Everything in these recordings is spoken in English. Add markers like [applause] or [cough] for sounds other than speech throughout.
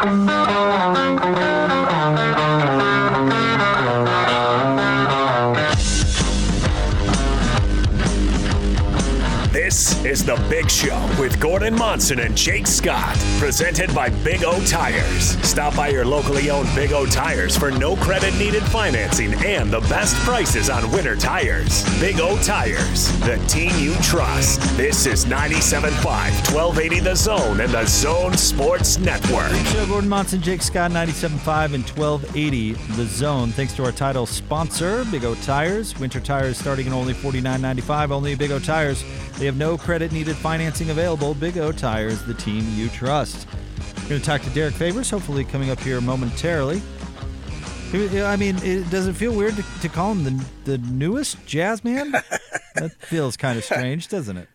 This is The Big Show with Gordon Monson and Jake Scott, presented by Big O Tires. Stop by your locally owned Big O Tires for no credit needed financing and the best prices on winter tires. Big O Tires, the team you trust. This is 97.5, 1280 The Zone and The Zone Sports Network. Show Gordon Monson, Jake Scott, 97.5 and 1280 The Zone. Thanks to our title sponsor, Big O Tires. Winter tires starting at only $49.95. Only Big O Tires. They have no credit needed financing available. Big O Tires, the team you trust. We're going to talk to Derrick Favors, hopefully coming up here momentarily. I mean, it, does it feel weird to, to call him the, the newest jazz man? [laughs] that feels kind of strange, doesn't it?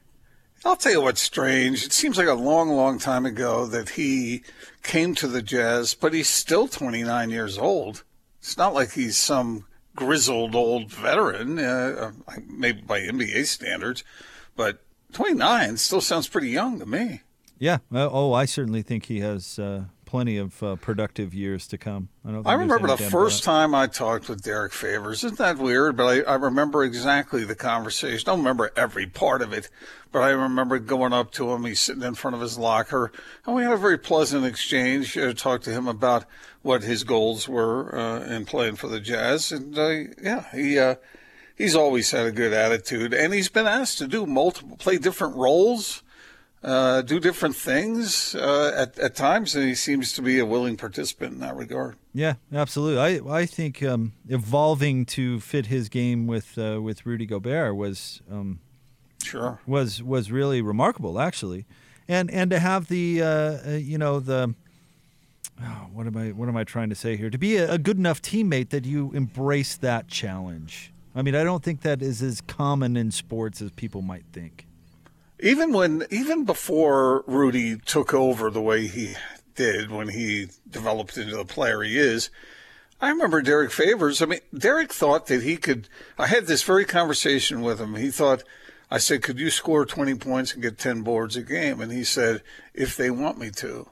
I'll tell you what's strange. It seems like a long, long time ago that he came to the Jazz, but he's still 29 years old. It's not like he's some grizzled old veteran, uh, maybe by NBA standards, but 29 still sounds pretty young to me. Yeah. Oh, I certainly think he has uh, plenty of uh, productive years to come. I, I remember the first time I talked with Derrick Favors. Isn't that weird? But I, I remember exactly the conversation. I don't remember every part of it, but I remember going up to him. He's sitting in front of his locker, and we had a very pleasant exchange. I talked to him about what his goals were uh, in playing for the Jazz, and uh, yeah, he uh, he's always had a good attitude, and he's been asked to do multiple, play different roles, uh, do different things uh, at at times, and he seems to be a willing participant in that regard. Yeah, absolutely. I I think um, evolving to fit his game with uh, with Rudy Gobert was um, sure was was really remarkable, actually, and and to have the uh, uh, you know the. Oh, what am I? What am I trying to say here? To be a, a good enough teammate that you embrace that challenge, I mean, I don't think that is as common in sports as people might think. Even when, even before Rudy took over the way he did when he developed into the player he is, I remember Derrick Favors. I mean, Derrick thought that he could. I had this very conversation with him. He thought, I said, could you score 20 points and get 10 boards a game? And he said, if they want me to.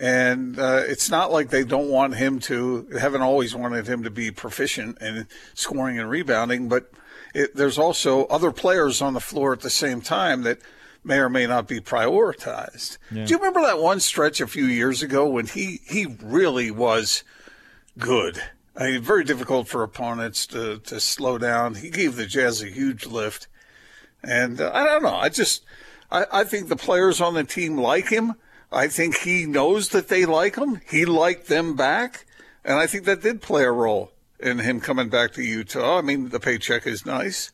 And uh, it's not like they don't want him to, haven't always wanted him to be proficient in scoring and rebounding, but it, there's also other players on the floor at the same time that may or may not be prioritized. Yeah. Do you remember that one stretch a few years ago when he, he really was good? I mean, very difficult for opponents to, to slow down. He gave the Jazz a huge lift. And uh, I don't know. I just, I, I think the players on the team like him. I think he knows that they like him. He liked them back. And I think that did play a role in him coming back to Utah. I mean, the paycheck is nice,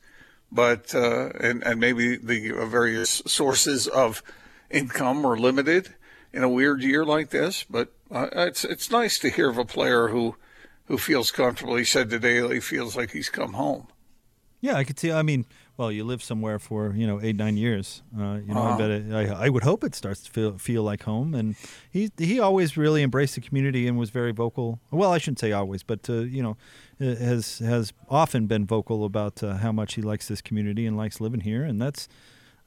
but, uh, and, and maybe the various sources of income are limited in a weird year like this. But uh, it's, it's nice to hear of a player who, who feels comfortable. He said today he feels like he's come home. Yeah, I could see. I mean, well, you live somewhere for you know eight nine years. Uh, you know, uh-huh. I bet it, I, I, would hope it starts to feel feel like home. And he he always really embraced the community and was very vocal. Well, I shouldn't say always, but uh, you know, has has often been vocal about uh, how much he likes this community and likes living here. And that's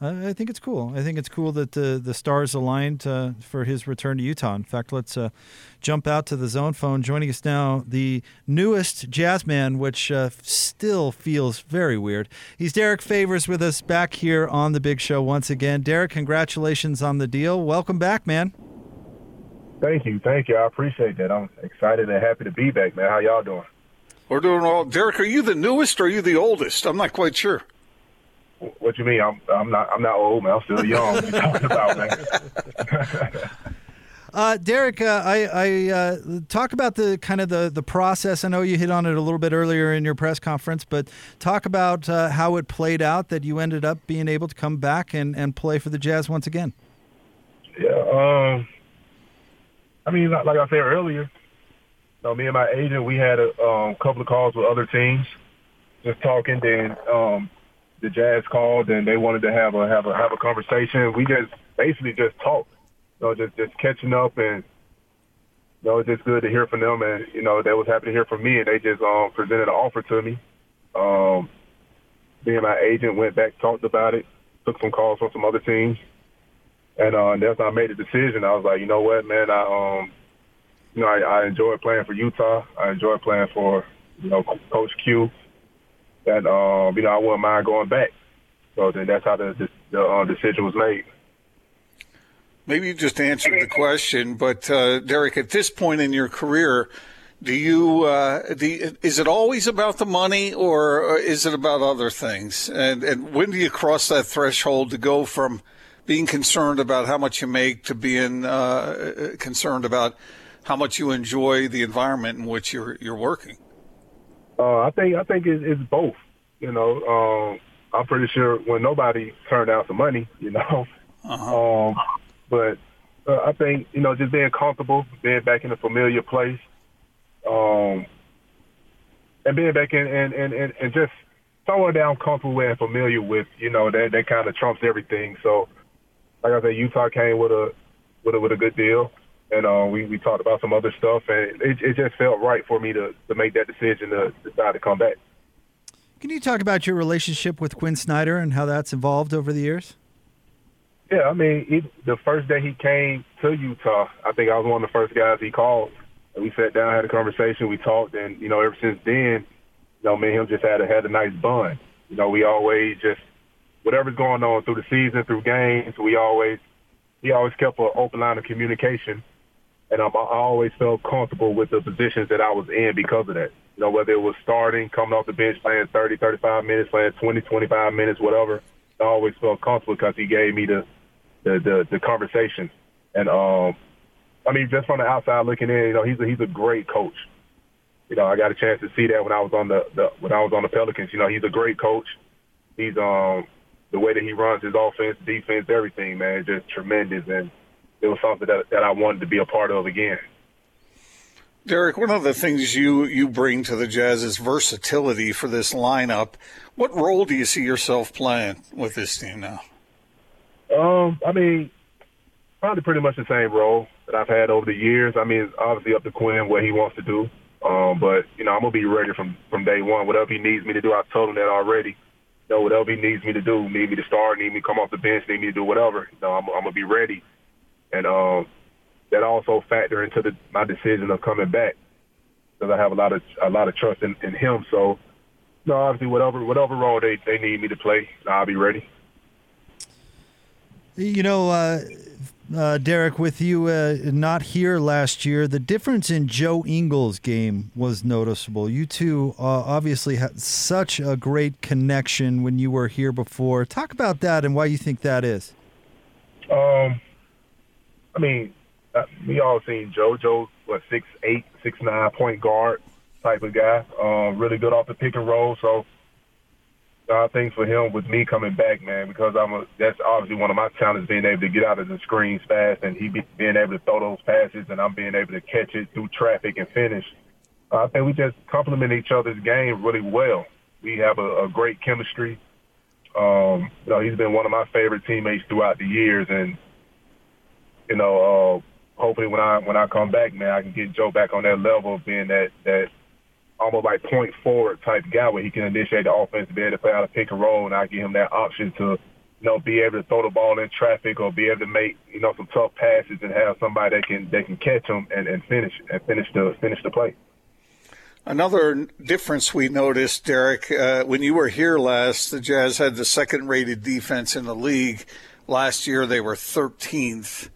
I think it's cool. I think it's cool that the the stars aligned uh, for his return to Utah. In fact, let's uh, jump out to the zone phone. Joining us now, the newest jazz man, which uh, still feels very weird. He's Derrick Favors with us back here on the Big Show once again. Derrick, congratulations on the deal. Welcome back, man. Thank you, thank you. I appreciate that. I'm excited and happy to be back, man. How y'all doing? We're doing all. Derrick, are you the newest or are you the oldest? I'm not quite sure. What you mean? I'm I'm not I'm not old, man. I'm still young. [laughs] what you talking about, man? [laughs] Uh, Derrick, uh, I, I uh, talk about the kind of the, the process. I know you hit on it a little bit earlier in your press conference, but talk about uh, how it played out that you ended up being able to come back and, and play for the Jazz once again. Yeah, um, I mean, like I said earlier, you know, me and my agent, we had a um, couple of calls with other teams, just talking. Then um, the Jazz called and they wanted to have a have a have a conversation. We just basically just talked, you know, just just catching up and you know, it's just good to hear from them and you know, they was happy to hear from me and they just um presented an offer to me. Um me and my agent went back, talked about it, took some calls from some other teams. And uh that's when I made the decision. I was like, you know what, man, I um you know, I, I enjoy playing for Utah. I enjoy playing for you know Coach Q. That um, you know I wouldn't mind going back. So then that's how the the, the uh, decision was made. Maybe you just answered the question, but uh, Derrick, at this point in your career, do you, uh, do you, is it always about the money, or is it about other things? And and when do you cross that threshold to go from being concerned about how much you make to being uh, concerned about how much you enjoy the environment in which you're you're working? Uh, I think I think it's, it's both. You know, um, I'm pretty sure when nobody turned down some money, [laughs] you know. Uh-huh. Um, but uh, I think you know just being comfortable, being back in a familiar place, um, and being back in and and, and, and just somewhere that I'm comfortable with and familiar with, you know, that that kind of trumps everything. So, like I said, Utah came with a with a with a good deal, and uh, we we talked about some other stuff, and it it just felt right for me to to make that decision to decide to come back. Can you talk about your relationship with Quin Snyder and how that's evolved over the years? Yeah, I mean, it, the first day he came to Utah, I think I was one of the first guys he called. And we sat down, had a conversation, we talked, and you know, ever since then, you know, me and him just had a had a nice bond. You know, we always just whatever's going on through the season, through games, we always he always kept an open line of communication, and I, I always felt comfortable with the positions that I was in because of that. You know, whether it was starting, coming off the bench, playing 30, 35 minutes, playing 20, 25 minutes, whatever. I always felt comfortable because he gave me the the the, the conversation. And um, I mean, just from the outside looking in, you know, he's a, he's a great coach. You know, I got a chance to see that when I was on the, the when I was on the Pelicans. You know, he's a great coach. He's um the way that he runs his offense, defense, everything, man, just tremendous. And it was something that that I wanted to be a part of again. Derrick, one of the things you, you bring to the Jazz is versatility for this lineup. What role do you see yourself playing with this team now? Um, I mean, probably pretty much the same role that I've had over the years. I mean, it's obviously up to Quin what he wants to do. Um, but you know, I'm gonna be ready from from day one. Whatever he needs me to do, I told him that already. You know, whatever he needs me to do, need me to start, need me to come off the bench, need me to do whatever. You know, I'm, I'm gonna be ready. And um, that also factor into the, my decision of coming back because I have a lot of a lot of trust in, in him. So, you no, obviously, whatever whatever role they, they need me to play, I'll be ready. You know, uh, uh, Derrick, with you uh, not here last year, the difference in Joe Ingles' game was noticeable. You two uh, obviously had such a great connection when you were here before. Talk about that and why you think that is. Um, I mean, uh, we all seen. Joe, what six eight, six nine point guard type of guy. Um, really good off the pick and roll. So I think for him with me coming back, man, because I'm a that's obviously one of my talents being able to get out of the screens fast and he be, being able to throw those passes and I'm being able to catch it through traffic and finish. I think we just complement each other's game really well. We have a, a great chemistry. Um, you know, he's been one of my favorite teammates throughout the years, and you know, uh, hopefully when I when I come back, man, I can get Joe back on that level of being that that almost like point forward type guy where he can initiate the offense, be able to play out a pick and roll, and I give him that option to, you know, be able to throw the ball in traffic or be able to make, you know, some tough passes and have somebody that can that can catch them and, and finish and finish the finish the play. Another difference we noticed, Derrick, uh, when you were here last, the Jazz had the second rated defense in the league. Last year they were 13th.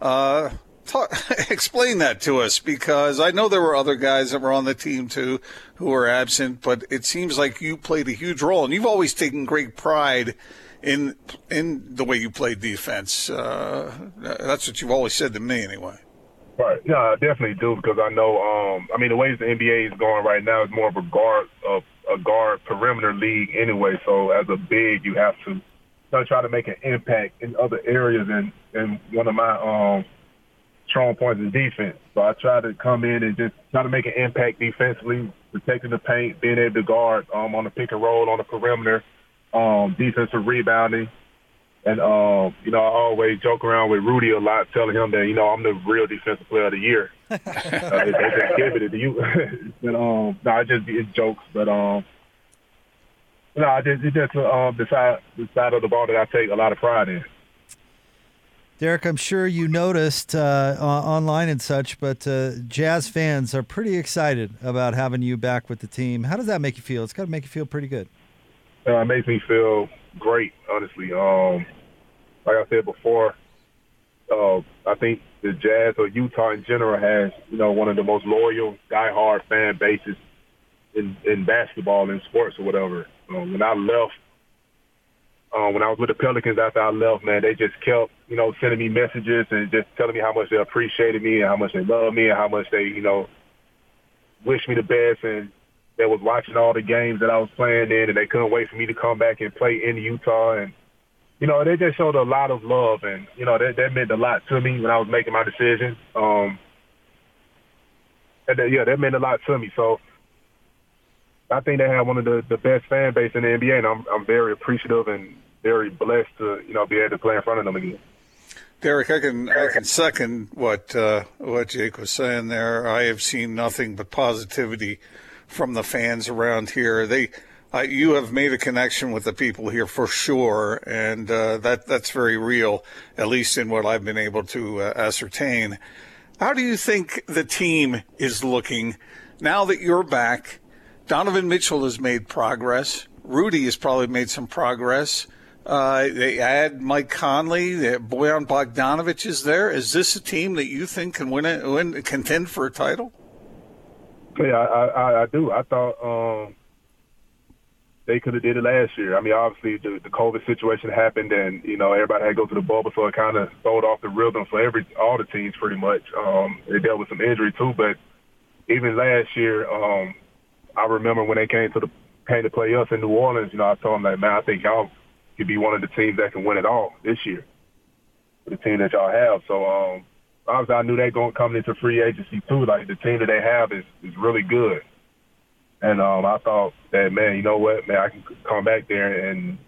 Uh, talk, [laughs] explain that to us because I know there were other guys that were on the team too who were absent, but it seems like you played a huge role, and you've always taken great pride in in the way you played defense. Uh, that's what you've always said to me, anyway. Right. Yeah, I definitely do because I know. Um, I mean, the way the NBA is going right now is more of a guard of a guard perimeter league anyway. So as a big, you have to I try to make an impact in other areas. And, and one of my um, strong points is defense. So I try to come in and just try to make an impact defensively, protecting the paint, being able to guard um, on the pick and roll, on the perimeter, um, defensive rebounding. And, um, you know, I always joke around with Rudy a lot, telling him that, you know, I'm the real defensive player of the year. [laughs] uh, they, they just give it to you. [laughs] but, um, no, I just, it's jokes. But, um, no, it's just um, the side the side of the ball that I take a lot of pride in. Derrick, I'm sure you noticed uh, online and such, but uh, Jazz fans are pretty excited about having you back with the team. How does that make you feel? It's got to make you feel pretty good. Uh, it makes me feel great, honestly. Um, like I said before, uh, I think the Jazz or Utah in general has, you know, one of the most loyal, diehard fan bases in, in basketball and sports or whatever. Um, when I left um, when I was with the Pelicans after I left, man, they just kept, you know, sending me messages and just telling me how much they appreciated me and how much they loved me and how much they, you know, wished me the best and they was watching all the games that I was playing in and they couldn't wait for me to come back and play in Utah and you know, they just showed a lot of love and, you know, that that meant a lot to me when I was making my decision. Um and that, yeah, that meant a lot to me. So I think they have one of the, the best fan base in the NBA, and I'm I'm very appreciative and very blessed to you know be able to play in front of them again. Derrick, I can I can second what uh, what Jake was saying there. I have seen nothing but positivity from the fans around here. They, uh, you have made a connection with the people here for sure, and uh, that that's very real, at least in what I've been able to uh, ascertain. How do you think the team is looking now that you're back? Donovan Mitchell has made progress. Rudy has probably made some progress. Uh, they add Mike Conley. Bojan Bogdanovic is there. Is this a team that you think can win it, win contend for a title? Yeah, I, I, I do. I thought um, they could have did it last year. I mean, obviously the, the COVID situation happened, and you know everybody had to go to the bubble, so it kind of throwed off the rhythm for every all the teams pretty much. Um, they dealt with some injury too, but even last year, um, I remember when they came to the came to play us in New Orleans. You know, I told them that man, I think y'all could be one of the teams that can win it all this year. The team that y'all have. So um, obviously, I knew they going come into free agency too. Like the team that they have is is really good. And um, I thought that man, you know what, man, I can come back there and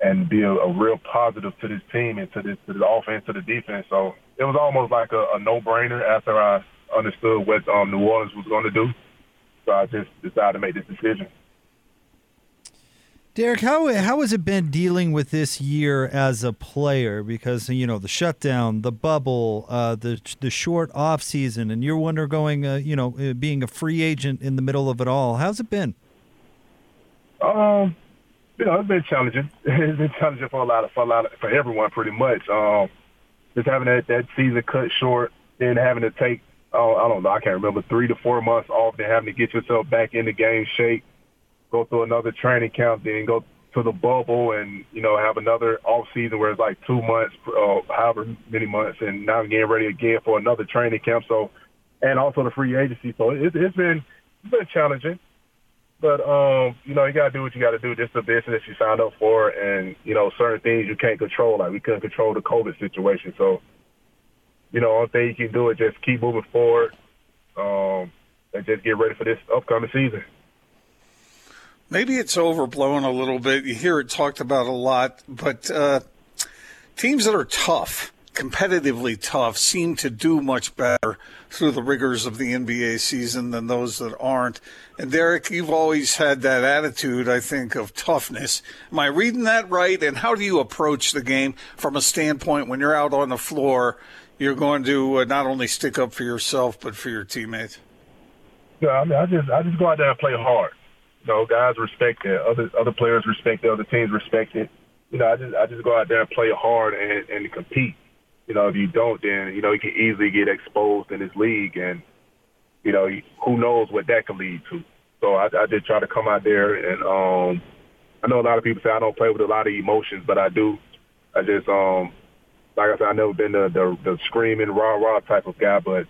and be a, a real positive to this team and to this to the offense, to the defense. So it was almost like a, a no brainer after I understood what um, New Orleans was going to do. So I just decided to make this decision. Derrick, how how has it been dealing with this year as a player? Because you know the shutdown, the bubble, uh, the the short off season, and you're undergoing, uh, you know, uh, being a free agent in the middle of it all. How's it been? Um, you know, it's been challenging. [laughs] It's been challenging for a lot of for a lot of, for everyone, pretty much. Um, just having that that season cut short, then having to take oh, I don't know, I can't remember, three to four months off, then having to get yourself back in the game shape, go through another training camp, then go to the bubble and, you know, have another off season where it's like two months, uh, however many months, and now I'm getting ready again for another training camp. So, and also the free agency. So it, it's been, it's been challenging. But um, you know, you gotta do what you gotta do. This is the business you signed up for, and you know, certain things you can't control. Like we couldn't control the COVID situation, so you know, only thing you can do is just keep moving forward um, and just get ready for this upcoming season. Maybe it's overblown a little bit. You hear it talked about a lot, but uh, teams that are tough, competitively tough, seem to do much better through the rigors of the NBA season than those that aren't. And Derrick, you've always had that attitude, I think, of toughness. Am I reading that right? And how do you approach the game from a standpoint when you're out on the floor? You're going to uh, not only stick up for yourself but for your teammates. Yeah, I mean, I just I just go out there and play hard. You know, guys respect it. Other other players respect it. Other teams respect it. You know, I just I just go out there and play hard and and compete. You know, if you don't, then you know you can easily get exposed in this league, and you know who knows what that can lead to. So I, I just try to come out there and um, I know a lot of people say I don't play with a lot of emotions, but I do. I just um, like I said, I've never been the, the, the screaming rah rah type of guy, but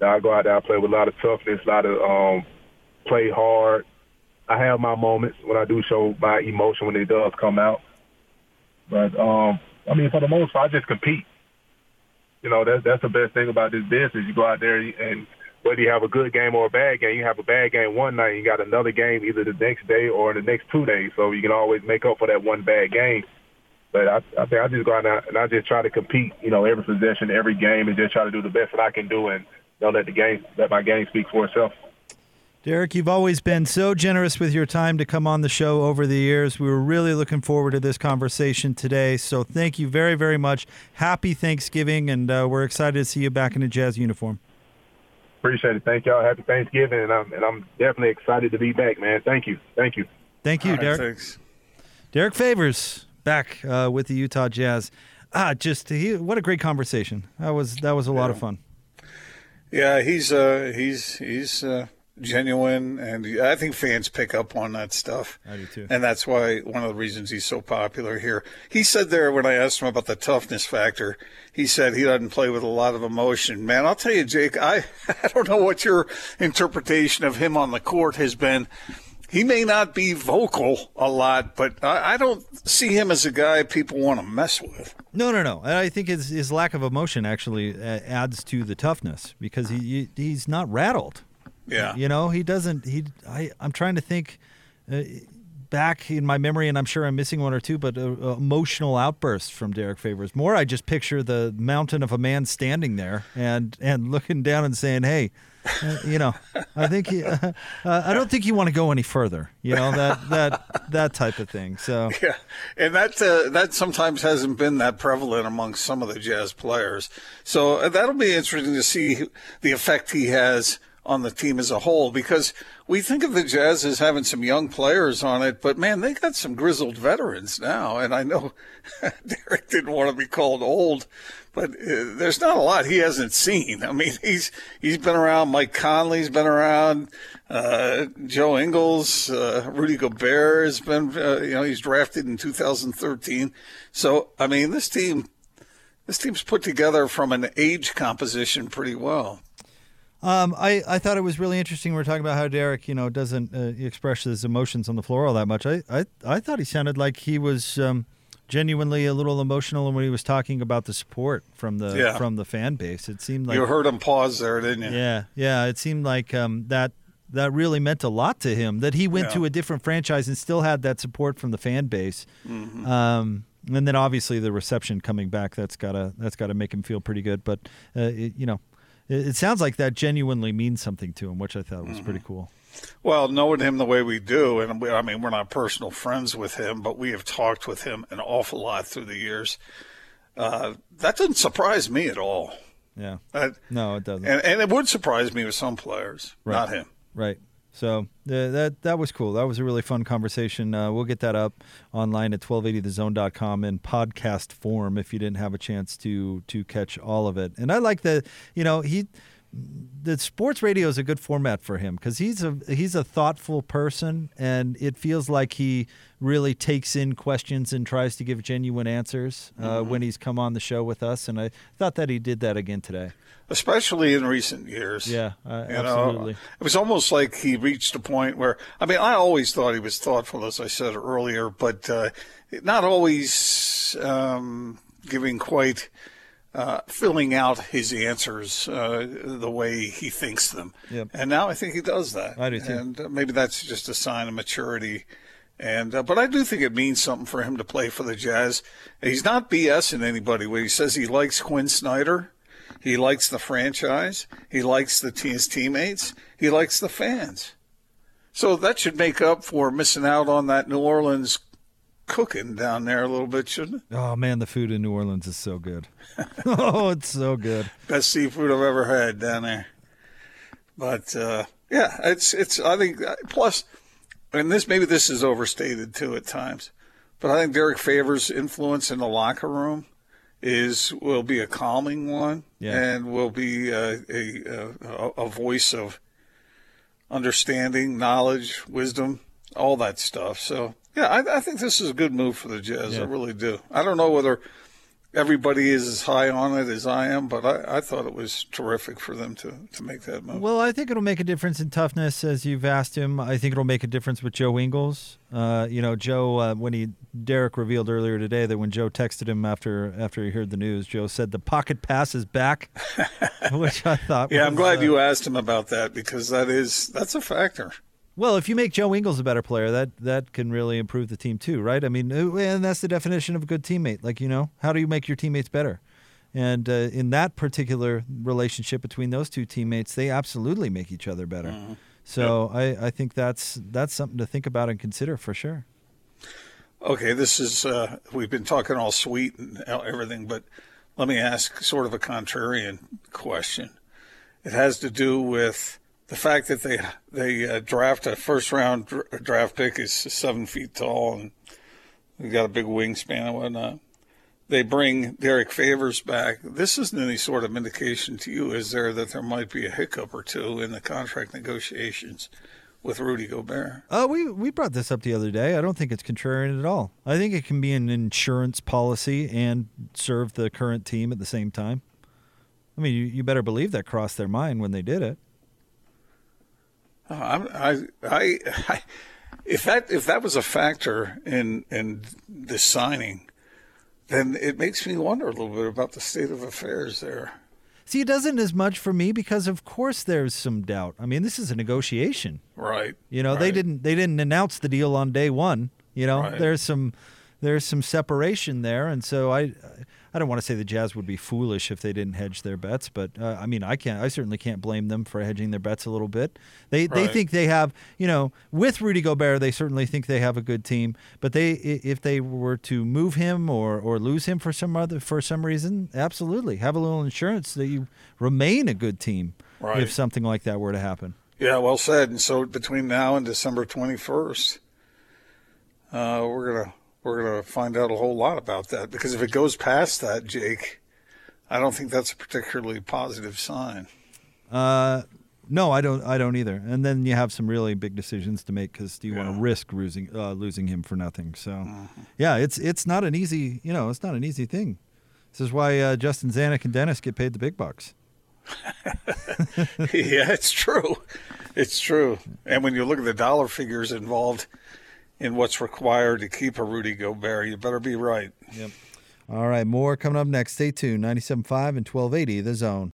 I go out there, I play with a lot of toughness, a lot of um, play hard. I have my moments when I do show my emotion when it does come out. But um, I mean, for the most part, I just compete. You know, that's that's the best thing about this business. You go out there and whether you have a good game or a bad game, you have a bad game one night, you got another game either the next day or the next two days. So you can always make up for that one bad game. But I, I think I just go out and I just try to compete, you know, every possession, every game, and just try to do the best that I can do, and don't let the game, let my game speak for itself. Derrick, you've always been so generous with your time to come on the show over the years. We were really looking forward to this conversation today. So thank you very, very much. Happy Thanksgiving, and uh, we're excited to see you back in a Jazz uniform. Appreciate it. Thank y'all. Happy Thanksgiving, and I'm and I'm definitely excited to be back, man. Thank you. Thank you. Thank you, All right, Derrick. thanks. Derrick Favors back uh, with the Utah Jazz. Ah, just he, what a great conversation. That was that was a lot of fun. Yeah, he's uh, he's he's uh, genuine, and I think fans pick up on that stuff. I do too. And that's why one of the reasons he's so popular here. He said there when I asked him about the toughness factor, he said he doesn't play with a lot of emotion. Man, I'll tell you, Jake, I, [laughs] I don't know what your interpretation of him on the court has been. He may not be vocal a lot, but I, I don't see him as a guy people want to mess with. No, no, no. I think his his lack of emotion actually uh, adds to the toughness because he, he he's not rattled. Yeah. You know, he doesn't. He. I. I'm trying to think uh, back in my memory, and I'm sure I'm missing one or two. But uh, uh, emotional outbursts from Derrick Favors. More, I just picture the mountain of a man standing there and and looking down and saying, "Hey." Uh, you know, I think he, [laughs] uh, uh, I don't think you want to go any further. You know that that that type of thing. So [laughs] Yeah, and that that sometimes hasn't been that prevalent among some of the jazz players. So that'll be interesting to see the effect he has on the team as a whole because we think of the Jazz as having some young players on it, but man, they got some grizzled veterans now. And I know [laughs] Derrick didn't want to be called old, but uh, there's not a lot he hasn't seen. I mean, he's he's been around. Mike Conley's been around. Uh, Joe Ingles, uh, Rudy Gobert has been. Uh, you know, he's drafted in 2013. So I mean, this team. This team's put together from an age composition pretty well. Um, I, I thought it was really interesting. We are talking about how Derrick, you know, doesn't uh, express his emotions on the floor all that much. I, I, I thought he sounded like he was um, genuinely a little emotional when he was talking about the support from the Yeah. from the fan base. It seemed like you heard him pause there, didn't you? yeah, yeah. It seemed like um, that that really meant a lot to him. That he went Yeah. to a different franchise and still had that support from the fan base. Mm-hmm. Um, and then obviously the reception coming back that's gotta that's gotta make him feel pretty good. But uh, it, you know, it, it sounds like that genuinely means something to him, which I thought was pretty Mm-hmm. cool. Well, knowing him the way we do, and we, I mean, we're not personal friends with him, but we have talked with him an awful lot through the years. Uh, that doesn't surprise me at all. Yeah. That, No, it doesn't. and, and it would surprise me with some players, Right. not him. Right. So uh, that that was cool. That was a really fun conversation. Uh, we'll get that up online at 1280thezone.com in podcast form if you didn't have a chance to to catch all of it. And I like that, you know, he the sports radio is a good format for him because he's a he's a thoughtful person and it feels like he really takes in questions and tries to give genuine answers uh, when he's come on the show with us. And I thought that he did that again today. especially in recent years. Yeah, uh, You know, absolutely. it was almost like he reached a point where, I mean, I always thought he was thoughtful, as I said earlier, but uh, not always um, giving quite, uh, filling out his answers uh, the way he thinks them. Yep. And now I think he does that. I do too. And uh, maybe that's just a sign of maturity. And uh, but I do think it means something for him to play for the Jazz. He's not BSing anybody when he says he likes Quin Snyder. He likes the franchise. He likes the te- his teammates. He likes the fans. So that should make up for missing out on that New Orleans cooking down there a little bit, shouldn't it? Oh man, the food in New Orleans is so good. [laughs] oh, it's so good. Best seafood I've ever had down there. But uh, yeah, it's it's. I think plus, and this maybe this is overstated too at times, but I think Derrick Favors' influence in the locker room is will be a calming one, Yeah. and will be a, a, a a voice of understanding, knowledge, wisdom, all that stuff. So yeah, I, I think this is a good move for the Jazz. I really do. I don't know whether everybody is as high on it as I am, but I, I thought it was terrific for them to, to make that move. Well, I think it'll make a difference in toughness, as you've asked him. I think it'll make a difference with Joe Ingles. Uh, you know, Joe, uh, when he Derrick revealed earlier today that when Joe texted him after after he heard the news, Joe said the pocket pass is back, [laughs] which I thought. yeah, was, I'm glad uh, you asked him about that because that is that's a factor. Well, if you make Joe Ingles a better player, that that can really improve the team too, right? I mean, uh, and that's the definition of a good teammate. Like you know, how do you make your teammates better? And uh, in that particular relationship between those two teammates, they absolutely make each other better. So I, I think that's that's something to think about and consider for sure. Okay, this is uh, we've been talking all sweet and everything, but let me ask sort of a contrarian question. It has to do with the fact that they they uh, draft a first round draft pick is seven feet tall and we got a big wingspan and whatnot. They bring Derrick Favors back. This isn't any sort of indication to you, is there, that there might be a hiccup or two in the contract negotiations with Rudy Gobert? Uh, we we brought this up the other day. I don't think it's contrarian at all. I think it can be an insurance policy and serve the current team at the same time. I mean, you, you better believe that crossed their mind when they did it. Uh, I, I, I, if that if that was a factor in in the signing, then it makes me wonder a little bit about the state of affairs there. See, it doesn't as much for me because, of course, there's some doubt. I mean, this is a negotiation, right? You know, right. they didn't they didn't announce the deal on day one. You know, right. there's some there's some separation there, and so I I don't want to say the Jazz would be foolish if they didn't hedge their bets, but uh, I mean, I can't. I certainly can't blame them for hedging their bets a little bit. They right. they think they have, you know, with Rudy Gobert, they certainly think they have a good team. But they, if they were to move him or or lose him for some other for some reason, absolutely have a little insurance that you remain a good team right. if something like that were to happen. Yeah, well said. And so between now and December twenty first, uh, we're gonna we're going to find out a whole lot about that because if it goes past that, Jake, I don't think that's a particularly positive sign. Uh, no, I don't. I don't either. And then you have some really big decisions to make because do you yeah. want to risk losing uh, losing him for nothing? So, mm-hmm. yeah, it's it's not an easy. You know, it's not an easy thing. This is why uh, Justin Zanik and Dennis get paid the big bucks. [laughs] yeah, it's true. It's true. And when you look at the dollar figures involved in what's required to keep a Rudy Gobert. You better be right. Yep. All right, more coming up next. Stay tuned. 97.5 and 1280, The Zone.